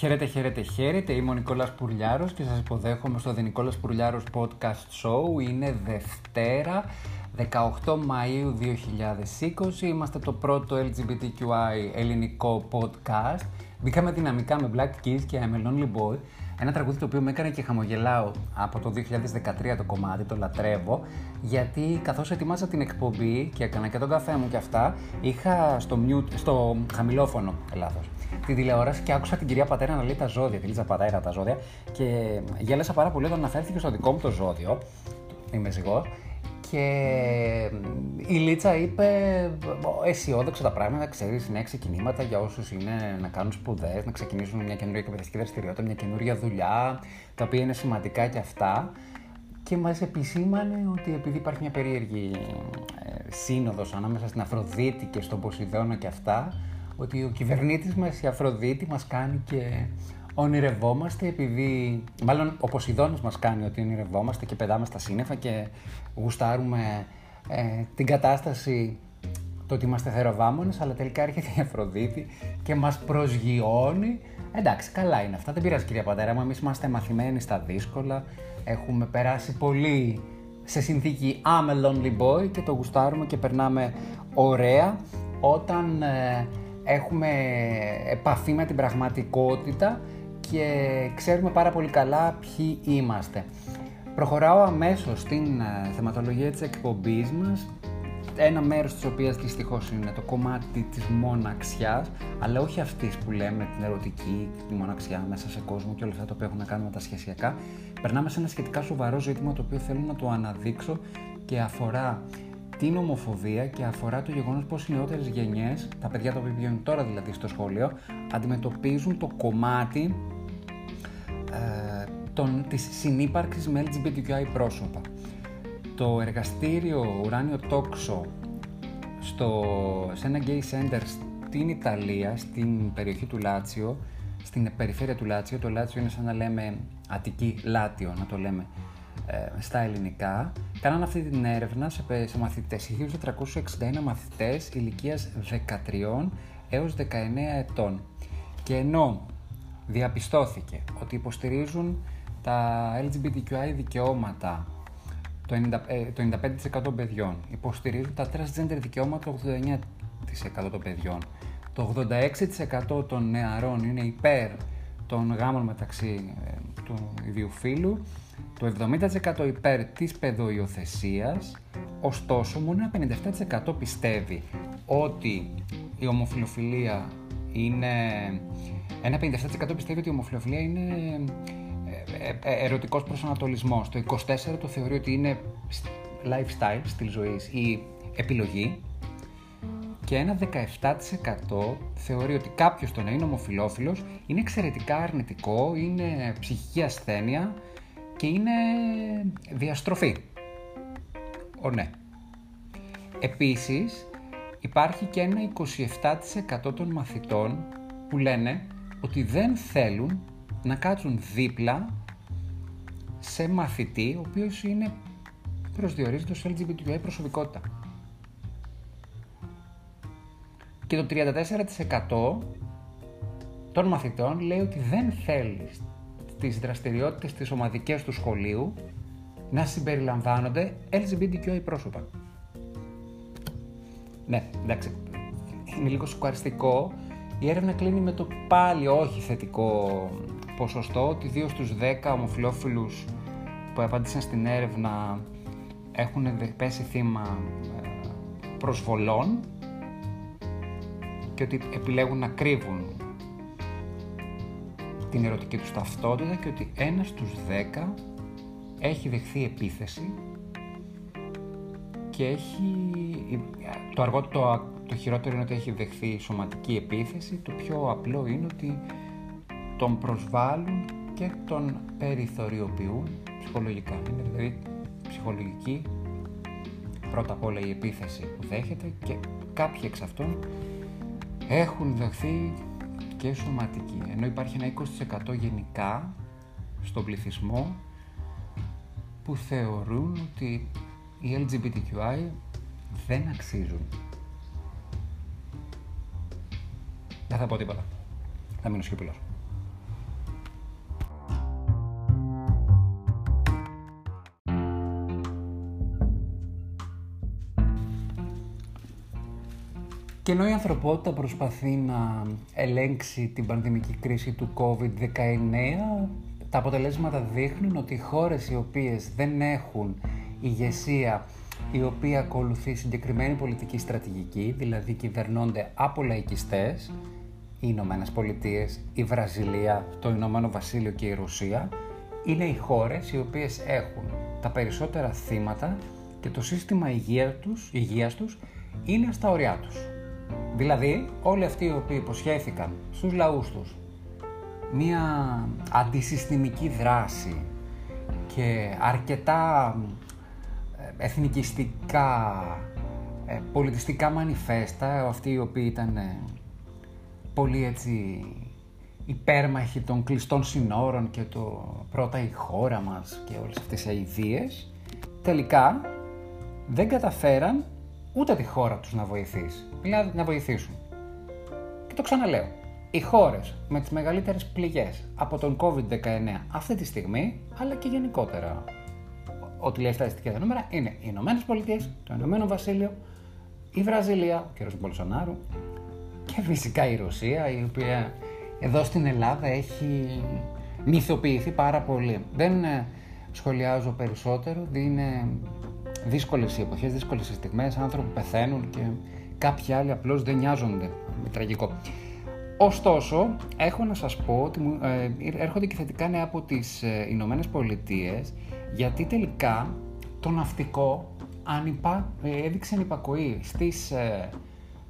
Χαίρετε, χαίρετε, χαίρετε. Είμαι ο Νικόλας Πουρλιάρος και σας υποδέχομαι στο The Νικόλας Πουρλιάρος Podcast Show. Είναι Δευτέρα, 18 Μαΐου 2020. Είμαστε το πρώτο LGBTQI ελληνικό podcast. Μπήκαμε δυναμικά με Black Keys και I'm a Lonely Boy. Ένα τραγούδι το οποίο με έκανε και χαμογελάω από το 2013 το κομμάτι, το λατρεύω, γιατί καθώς ετοιμάζα την εκπομπή και έκανα και τον καφέ μου και αυτά, είχα στο, mute, στο χαμηλόφωνο, λάθος, τη τηλεόραση και άκουσα την κυρία Πατέρα να λέει τα ζώδια, τη Λίζα Πατέρα τα ζώδια και γέλασα πάρα πολύ όταν αναφέρθηκε στο δικό μου το ζώδιο, είμαι ζυγός, και η Λίτσα είπε αισιόδοξα τα πράγματα, ξέρεις, νέα ξεκινήματα για όσους είναι να κάνουν σπουδές, να ξεκινήσουν μια καινούργια εκπαιδευτική δραστηριότητα, μια καινούργια δουλειά, τα οποία είναι σημαντικά και αυτά. Και μας επισήμανε ότι επειδή υπάρχει μια περίεργη ε, σύνοδος ανάμεσα στην Αφροδίτη και στον Ποσειδώνα και αυτά, ότι ο κυβερνήτης μας, η Αφροδίτη, μας κάνει και ονειρευόμαστε επειδή, μάλλον ο Ποσειδώνης μας κάνει ότι ονειρευόμαστε και πετάμε στα σύννεφα και γουστάρουμε ε, την κατάσταση το ότι είμαστε θεροβάμονες, αλλά τελικά έρχεται η Αφροδίτη και μας προσγειώνει. Εντάξει, καλά είναι αυτά, δεν πειράζει κυρία Πατέρα μου, εμείς είμαστε μαθημένοι στα δύσκολα, έχουμε περάσει πολύ σε συνθήκη I'm a lonely boy και το γουστάρουμε και περνάμε ωραία όταν ε, έχουμε επαφή με την πραγματικότητα και ξέρουμε πάρα πολύ καλά ποιοι είμαστε. Προχωράω αμέσως στην ε, θεματολογία της εκπομπής μας, ένα μέρος της οποίας δυστυχώς είναι το κομμάτι της μοναξιάς, αλλά όχι αυτής που λέμε την ερωτική, τη μοναξιά μέσα σε κόσμο και όλα αυτά τα οποία έχουν να κάνουν με τα σχεσιακά. Περνάμε σε ένα σχετικά σοβαρό ζήτημα το οποίο θέλω να το αναδείξω και αφορά την ομοφοβία και αφορά το γεγονός πως οι νεότερες γενιές, τα παιδιά τα οποία βγαίνουν τώρα δηλαδή στο σχολείο, αντιμετωπίζουν το κομμάτι ε, των, της συνύπαρξης με LGBTQI πρόσωπα. Το εργαστήριο Ουράνιο Τόξο στο, σε ένα gay center στην Ιταλία, στην περιοχή του Λάτσιο, στην περιφέρεια του Λάτσιο, το Λάτσιο είναι σαν να λέμε Αττική Λάτιο, να το λέμε ε, στα ελληνικά, κάναν αυτή την έρευνα σε, σε μαθητές, 1461 μαθητές ηλικίας 13 έως 19 ετών. Και ενώ διαπιστώθηκε ότι υποστηρίζουν τα LGBTQI δικαιώματα το, 90, ε, το 95% των παιδιών, υποστηρίζουν τα transgender δικαιώματα το 89% των παιδιών, το 86% των νεαρών είναι υπέρ των γάμων μεταξύ ε, του ιδίου φύλου, το 70% υπέρ της παιδοϊοθεσίας, ωστόσο μόνο ένα 57% πιστεύει ότι η ομοφιλοφιλία είναι ένα 57% πιστεύει ότι η ομοφιλοφιλία είναι ε, ε, ε, ερωτικός προσανατολισμός. Το 24% το θεωρεί ότι είναι lifestyle, στυλ ζωής ή επιλογή. Και ένα 17% θεωρεί ότι κάποιος το να είναι ομοφιλόφιλος είναι εξαιρετικά αρνητικό, είναι ψυχική ασθένεια και είναι διαστροφή. Ο ναι. Επίσης, υπάρχει και ένα 27% των μαθητών που λένε ότι δεν θέλουν να κάτσουν δίπλα σε μαθητή ο οποίος είναι προσδιορίζεται ως LGBTQI προσωπικότητα. Και το 34% των μαθητών λέει ότι δεν θέλει στις δραστηριότητες τις ομαδικές του σχολείου να συμπεριλαμβάνονται LGBTQI πρόσωπα. Ναι, εντάξει, είναι λίγο σοκαριστικό η έρευνα κλείνει με το πάλι όχι θετικό ποσοστό ότι 2 στους 10 ομοφιλόφιλους που απάντησαν στην έρευνα έχουν πέσει θύμα ε, προσβολών και ότι επιλέγουν να κρύβουν την ερωτική τους ταυτότητα και ότι ένας στους 10 έχει δεχθεί επίθεση και έχει το, αργό, το, το χειρότερο είναι ότι έχει δεχθεί σωματική επίθεση. Το πιο απλό είναι ότι τον προσβάλλουν και τον περιθωριοποιούν ψυχολογικά. Είναι δηλαδή ψυχολογική πρώτα απ' όλα η επίθεση που δέχεται και κάποιοι εξ αυτών έχουν δεχθεί και σωματική. Ενώ υπάρχει ένα 20% γενικά στον πληθυσμό που θεωρούν ότι οι LGBTQI δεν αξίζουν Δεν θα πω τίποτα. Θα μείνω σιωπηλός. Και ενώ η ανθρωπότητα προσπαθεί να ελέγξει την πανδημική κρίση του COVID-19, τα αποτελέσματα δείχνουν ότι οι χώρες οι οποίες δεν έχουν ηγεσία η οποία ακολουθεί συγκεκριμένη πολιτική στρατηγική, δηλαδή κυβερνώνται από λαϊκιστές, οι Ηνωμένες Πολιτείες, η Βραζιλία, το Ηνωμένο Βασίλειο και η Ρωσία, είναι οι χώρες οι οποίες έχουν τα περισσότερα θύματα και το σύστημα υγεία τους, υγείας τους είναι στα ωριά τους. Δηλαδή, όλοι αυτοί οι οποίοι υποσχέθηκαν στους λαούς τους μία αντισυστημική δράση και αρκετά ε, εθνικιστικά, ε, πολιτιστικά μανιφέστα, αυτοί οι οποίοι ήταν ε, πολύ έτσι υπέρμαχοι των κλειστών συνόρων και το πρώτα η χώρα μας και όλες αυτές οι αηδίες, τελικά δεν καταφέραν ούτε τη χώρα τους να βοηθήσει, δηλαδή να βοηθήσουν. Και το ξαναλέω, οι χώρες με τις μεγαλύτερες πληγές από τον COVID-19 αυτή τη στιγμή, αλλά και γενικότερα ό,τι λέει στατιστικά νούμερα, είναι οι Ηνωμένες Πολιτείες, το Ηνωμένο Βασίλειο, η Βραζιλία, ο κ. Μπολσονάρου και φυσικά η Ρωσία, η οποία εδώ στην Ελλάδα έχει μυθοποιηθεί πάρα πολύ. Δεν ε, σχολιάζω περισσότερο, είναι δύσκολες οι εποχές, δύσκολες οι στιγμές, άνθρωποι πεθαίνουν και κάποιοι άλλοι απλώς δεν νοιάζονται. Με τραγικό. Ωστόσο, έχω να σας πω ότι ε, έρχονται και θετικά νέα από τις ε, Ηνωμένες Πολιτείες, γιατί τελικά το ναυτικό ανυπα, ε, έδειξε ανυπακοή στις, ε,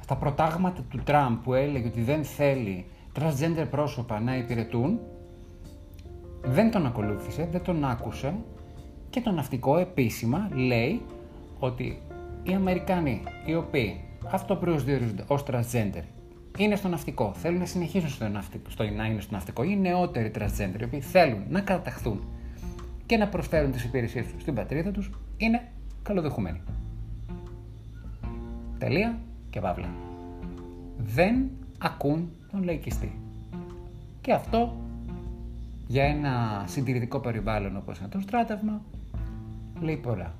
στα προτάγματα του Τραμπ που έλεγε ότι δεν θέλει transgender πρόσωπα να υπηρετούν, δεν τον ακολούθησε, δεν τον άκουσε και το ναυτικό επίσημα λέει ότι οι Αμερικανοί οι οποίοι αυτό προσδιορίζονται ως transgender είναι στο ναυτικό, θέλουν να συνεχίσουν στο, ναυτικό, στο να είναι στο ναυτικό ή νεότεροι transgender οι οποίοι θέλουν να καταχθούν και να προσφέρουν τις υπηρεσίες τους στην πατρίδα τους είναι καλοδεχούμενοι. Τελεία και παύλα. Δεν ακούν τον λαϊκιστή. Και αυτό για ένα συντηρητικό περιβάλλον όπως είναι το στράτευμα λέει πολλά.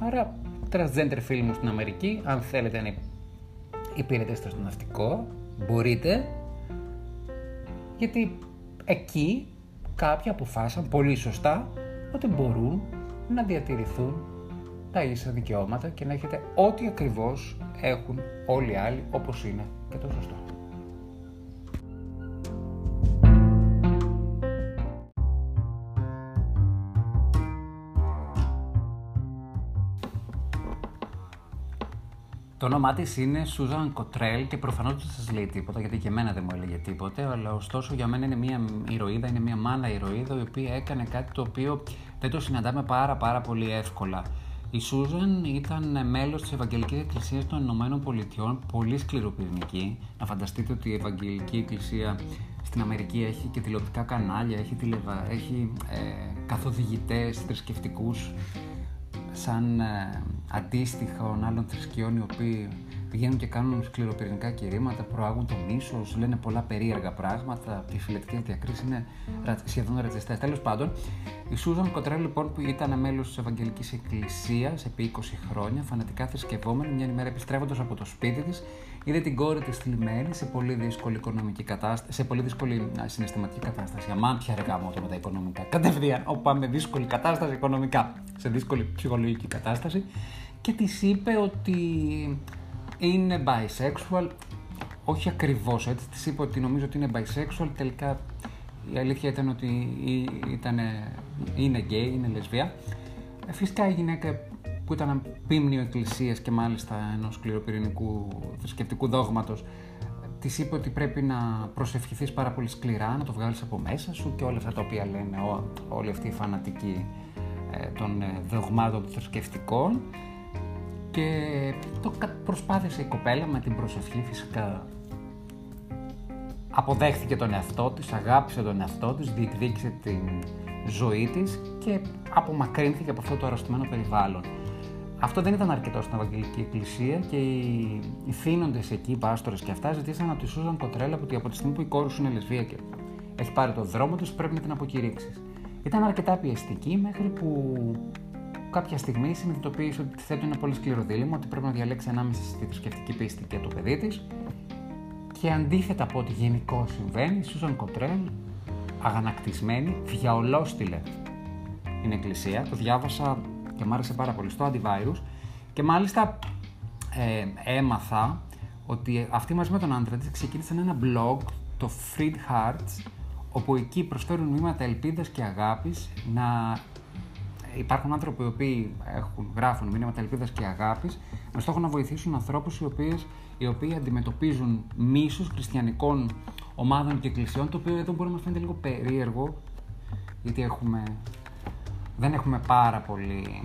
Άρα, transgender φίλοι μου στην Αμερική, αν θέλετε να υπηρετήσετε στο ναυτικό, μπορείτε, γιατί εκεί κάποιοι αποφάσισαν πολύ σωστά ότι μπορούν να διατηρηθούν τα ίσα δικαιώματα και να έχετε ό,τι ακριβώς έχουν όλοι οι άλλοι όπως είναι και το σωστό. Το όνομά της είναι Σούζαν Κοτρέλ και προφανώς δεν σας λέει τίποτα γιατί και εμένα δεν μου έλεγε τίποτε. Αλλά ωστόσο για μένα είναι μια ηρωίδα, είναι μια μάνα ηρωίδα η οποία έκανε κάτι το οποίο δεν το συναντάμε πάρα πάρα πολύ εύκολα. Η Σούζαν ήταν μέλος της Ευαγγελικής Εκκλησίας των Ηνωμένων Πολιτειών, πολύ σκληροπυρηνική. Να φανταστείτε ότι η Ευαγγελική Εκκλησία στην Αμερική έχει και τηλεοπτικά κανάλια, έχει, τηλεβα... έχει ε, καθοδηγητές θρησκευτικούς σαν ε, αντίστοιχα άλλων θρησκειών οι οποίοι πηγαίνουν και κάνουν σκληροπυρηνικά κηρύματα, προάγουν το μίσος, λένε πολλά περίεργα πράγματα. Οι φυλακτικέ διακρίσει είναι σχεδόν ρατσιστέ. Τέλος πάντων, η Σούζαν Κοτρέλ, λοιπόν, που ήταν μέλος της Ευαγγελικής Εκκλησίας επί 20 χρόνια, φανατικά θρησκευόμενη, μια ημέρα επιστρέφοντας από το σπίτι της, είδε την κόρη της θλιμμένη σε πολύ δύσκολη οικονομική κατάσταση, σε πολύ δύσκολη συναισθηματική κατάσταση. Αμάν πια ρε με τα οικονομικά. Κατευθείαν, όπου πάμε δύσκολη κατάσταση οικονομικά, σε δύσκολη ψυχολογική κατάσταση. Και της είπε ότι είναι bisexual. Όχι ακριβώς έτσι. Της είπε ότι νομίζω ότι είναι bisexual. Τελικά η αλήθεια ήταν ότι ήταν, είναι gay, είναι λεσβία. Ε, φυσικά η γυναίκα που ήταν πίμνιο εκκλησίας και μάλιστα ενός σκληροπυρηνικού θρησκευτικού δόγματος της είπε ότι πρέπει να προσευχηθείς πάρα πολύ σκληρά, να το βγάλεις από μέσα σου και όλα αυτά τα οποία λένε όλοι αυτοί οι φανατικοί ε, των ε, δογμάτων των θρησκευτικών και το προσπάθησε η κοπέλα με την προσευχή φυσικά αποδέχθηκε τον εαυτό της, αγάπησε τον εαυτό της, διεκδίκησε την ζωή της και απομακρύνθηκε από αυτό το αρρωστημένο περιβάλλον. Αυτό δεν ήταν αρκετό στην Ευαγγελική Εκκλησία και οι, οι θύνοντες εκεί, οι πάστορες και αυτά, ζητήσαν από τη Σούζαν Κοτρέλα ότι από τη στιγμή που η κόρη σου είναι λεσβία και έχει πάρει το δρόμο τη, πρέπει να την αποκηρύξεις. Ήταν αρκετά πιεστική μέχρι που κάποια στιγμή συνειδητοποίησε ότι θέτει ένα πολύ σκληρό δίλημα, ότι πρέπει να διαλέξει ανάμεσα στη θρησκευτική πίστη και το παιδί της Και αντίθετα από ό,τι γενικώ συμβαίνει, η Σούζαν Κοτρέλ αγανακτισμένη διαολόστηλε την εκκλησία. Το διάβασα και μου άρεσε πάρα πολύ στο Antivirus. Και μάλιστα ε, έμαθα ότι αυτή μαζί με τον άντρα της ξεκίνησαν ένα blog, το Freed Hearts, όπου εκεί προσφέρουν μήματα ελπίδας και αγάπης να υπάρχουν άνθρωποι οι οποίοι έχουν, γράφουν μήνυματα ελπίδας και αγάπης με στόχο να βοηθήσουν ανθρώπους οι, οποίες, οι οποίοι αντιμετωπίζουν μίσους χριστιανικών ομάδων και εκκλησιών, το οποίο εδώ μπορεί να μας φαίνεται λίγο περίεργο, γιατί έχουμε, δεν έχουμε πάρα, πολύ,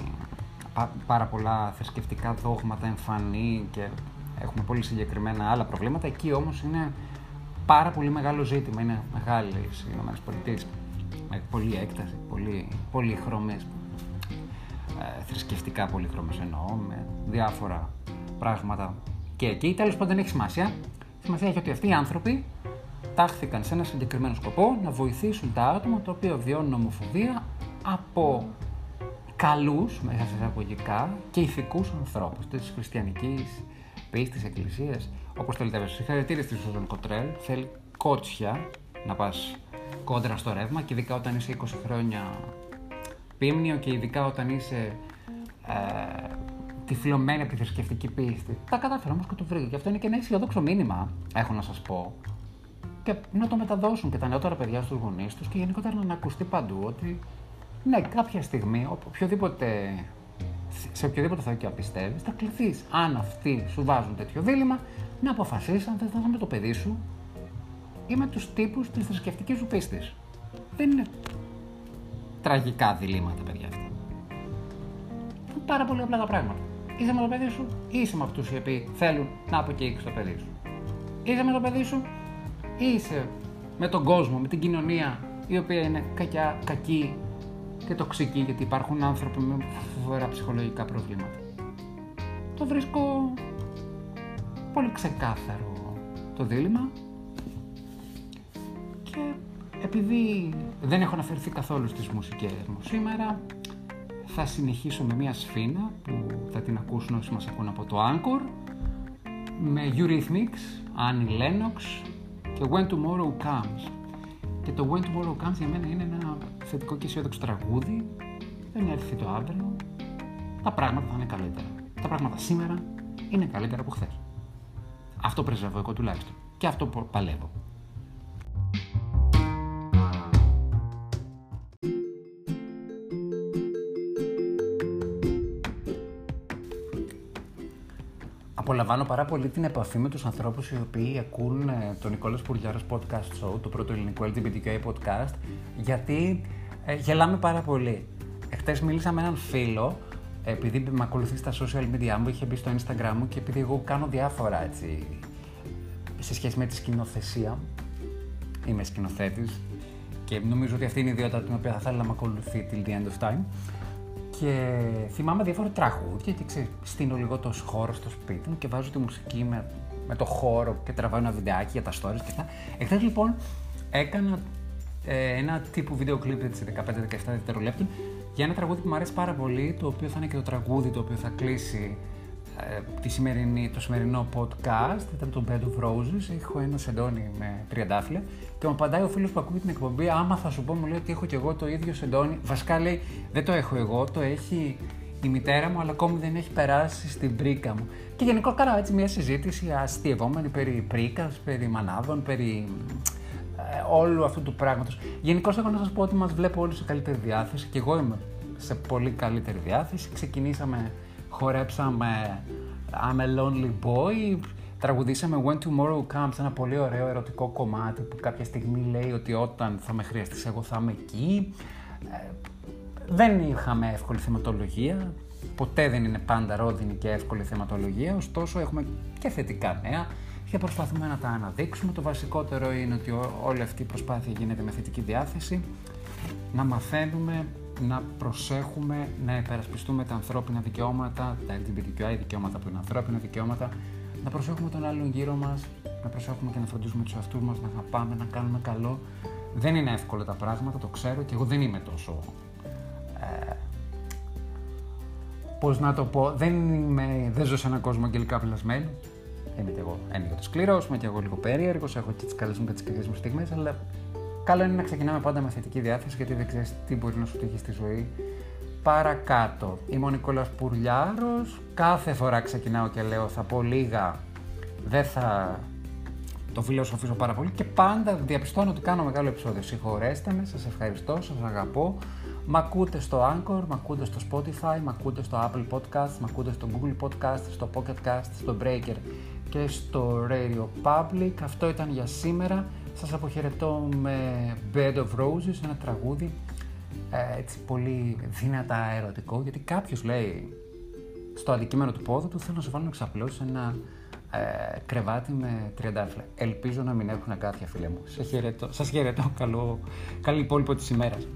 πάρα πολλά θρησκευτικά δόγματα εμφανή και έχουμε πολύ συγκεκριμένα άλλα προβλήματα. Εκεί όμως είναι πάρα πολύ μεγάλο ζήτημα. Είναι μεγάλη οι ΗΠΑ με πολλή έκταση, πολύ, πολύ χρώμες, ε, θρησκευτικά πολύχρωμες εννοώ, με διάφορα πράγματα και εκεί. Τέλος πάντων δεν έχει σημασία. Σημασία έχει ότι αυτοί οι άνθρωποι τάχθηκαν σε ένα συγκεκριμένο σκοπό να βοηθήσουν τα άτομα τα οποία βιώνουν ομοφοβία από καλούς, μέσα σε εισαγωγικά, και ηθικούς ανθρώπους της χριστιανικής πίστης, εκκλησίας, όπως θέλετε. Συγχαρητήρια στη Σουζαν Κοτρέλ, θέλει κότσια να πας κόντρα στο ρεύμα και ειδικά όταν είσαι 20 χρόνια πίμνιο και ειδικά όταν είσαι ε, τυφλωμένη από τη θρησκευτική πίστη. Τα κατάφερα όμως και το βρήκα. Και αυτό είναι και ένα αισιοδόξο μήνυμα, έχω να σας πω. Και να το μεταδώσουν και τα νεότερα παιδιά στους γονείς τους και γενικότερα να ακουστεί παντού ότι ναι, κάποια στιγμή, οποιοδήποτε, σε οποιοδήποτε θα και πιστεύεις, θα κληθείς. Αν αυτοί σου βάζουν τέτοιο δίλημα, να αποφασίσεις αν θα με το παιδί σου ή με τους τύπους της θρησκευτικής σου πίστης. Δεν είναι τραγικά διλήμματα, παιδιά αυτά. Είναι πάρα πολύ απλά τα πράγματα. Είσαι με το παιδί σου ή είσαι με αυτούς οι οποίοι θέλουν να αποκηρύξει το παιδί σου. Είσαι με το παιδί σου ή είσαι με τον κόσμο, με την κοινωνία η οποία είναι κακιά, κακή και τοξική γιατί υπάρχουν άνθρωποι με φοβερά ψυχολογικά προβλήματα. Το βρίσκω πολύ ξεκάθαρο το δίλημα και επειδή δεν έχω αναφερθεί καθόλου στις μουσικές μου σήμερα, θα συνεχίσω με μια σφίνα που θα την ακούσουν όσοι μας ακούν από το Anchor με Eurythmics, Annie Lennox και When Tomorrow Comes. Και το When Tomorrow Comes για μένα είναι ένα θετικό και αισιόδοξο τραγούδι. Δεν έρθει το αύριο. Τα πράγματα θα είναι καλύτερα. Τα πράγματα σήμερα είναι καλύτερα από χθες. Αυτό πρεσβεύω εγώ τουλάχιστον. Και αυτό παλεύω. Απολαμβάνω πάρα πολύ την επαφή με τους ανθρώπους οι οποίοι ακούν ε, το Νικόλας Πουριάρος Podcast Show, το πρώτο ελληνικό LGBTQI podcast, γιατί ε, γελάμε πάρα πολύ. Εχθές μίλησα με έναν φίλο, επειδή με ακολουθείς στα social media μου, είχε μπει στο Instagram μου και επειδή εγώ κάνω διάφορα έτσι, σε σχέση με τη σκηνοθεσία, είμαι σκηνοθέτης και νομίζω ότι αυτή είναι η ιδιότητα την οποία θα ήθελα να με ακολουθεί till the end of time. Και θυμάμαι διάφορα τραγούδια και ξέρω, στείνω λίγο το χώρο στο σπίτι μου και βάζω τη μουσική με, με το χώρο και τραβάω ένα βιντεάκι για τα stories και αυτά. Εχθές λοιπόν έκανα ε, ένα τύπου βίντεο κλιπ έτσι 15-17 δευτερολέπτων για ένα τραγούδι που μου αρέσει πάρα πολύ, το οποίο θα είναι και το τραγούδι το οποίο θα κλείσει ε, τη σημερινή, το σημερινό podcast ήταν το Bed of Roses. Έχω ένα σεντόνι με τριαντάφυλλα και μου απαντάει ο φίλος που ακούει την εκπομπή. Άμα θα σου πω, μου λέει ότι έχω κι εγώ το ίδιο σεντόνι. Βασικά λέει, δεν το έχω εγώ, το έχει η μητέρα μου, αλλά ακόμη δεν έχει περάσει στην πρίκα μου. Και γενικώ κάνα έτσι μια συζήτηση αστείευόμενη περί πρίκας, περί μανάβων, περί ε, όλου αυτού του πράγματος. Γενικώς έχω να σας πω ότι μας βλέπω όλοι σε καλύτερη διάθεση και εγώ είμαι σε πολύ καλύτερη διάθεση. Ξεκινήσαμε χορέψαμε I'm a Lonely Boy, τραγουδήσαμε When Tomorrow Comes, ένα πολύ ωραίο ερωτικό κομμάτι που κάποια στιγμή λέει ότι όταν θα με χρειαστείς εγώ θα είμαι εκεί. Ε, δεν είχαμε εύκολη θεματολογία, ποτέ δεν είναι πάντα ρόδινη και εύκολη θεματολογία, ωστόσο έχουμε και θετικά νέα και προσπαθούμε να τα αναδείξουμε. Το βασικότερο είναι ότι όλη αυτή η προσπάθεια γίνεται με θετική διάθεση, να μαθαίνουμε να προσέχουμε να υπερασπιστούμε τα ανθρώπινα δικαιώματα, τα LGBTQI δικαιώματα που είναι ανθρώπινα δικαιώματα, να προσέχουμε τον άλλον γύρω μας, να προσέχουμε και να φροντίζουμε τους εαυτούς μας, να αγαπάμε, να κάνουμε καλό. Δεν είναι εύκολα τα πράγματα, το ξέρω και εγώ δεν είμαι τόσο. Ε, Πώς να το πω, δεν, είμαι, δεν ζω σε έναν κόσμο αγγελικά πλασμένο. Είμαι και εγώ ένα το σκληρός, είμαι και εγώ λίγο περίεργος, έχω και τις καλές μου και τις κακέ μου στιγμές, αλλά καλό είναι να ξεκινάμε πάντα με θετική διάθεση γιατί δεν ξέρεις τι μπορεί να σου τύχει στη ζωή παρακάτω. Είμαι ο Νικόλας Πουρλιάρος, κάθε φορά ξεκινάω και λέω θα πω λίγα, δεν θα το φιλοσοφήσω πάρα πολύ και πάντα διαπιστώνω ότι κάνω μεγάλο επεισόδιο. Συγχωρέστε με, σας ευχαριστώ, σας αγαπώ. Μ' ακούτε στο Anchor, μ' ακούτε στο Spotify, μ' ακούτε στο Apple Podcast, μ' ακούτε στο Google Podcast, στο Pocket Cast, στο Breaker και στο Radio Public. Αυτό ήταν για σήμερα. Σας αποχαιρετώ με Bed of Roses, ένα τραγούδι ε, έτσι πολύ δυνατά ερωτικό, γιατί κάποιος λέει στο αντικείμενο του πόδου του θέλω να σου βάλω να ξαπλώσει ένα ε, κρεβάτι με τριαντάφυλλα. Ελπίζω να μην έχουν αγκάθια φίλε μου. Σας χαιρετώ, σας χαιρετώ. Καλό, καλή υπόλοιπο της ημέρας.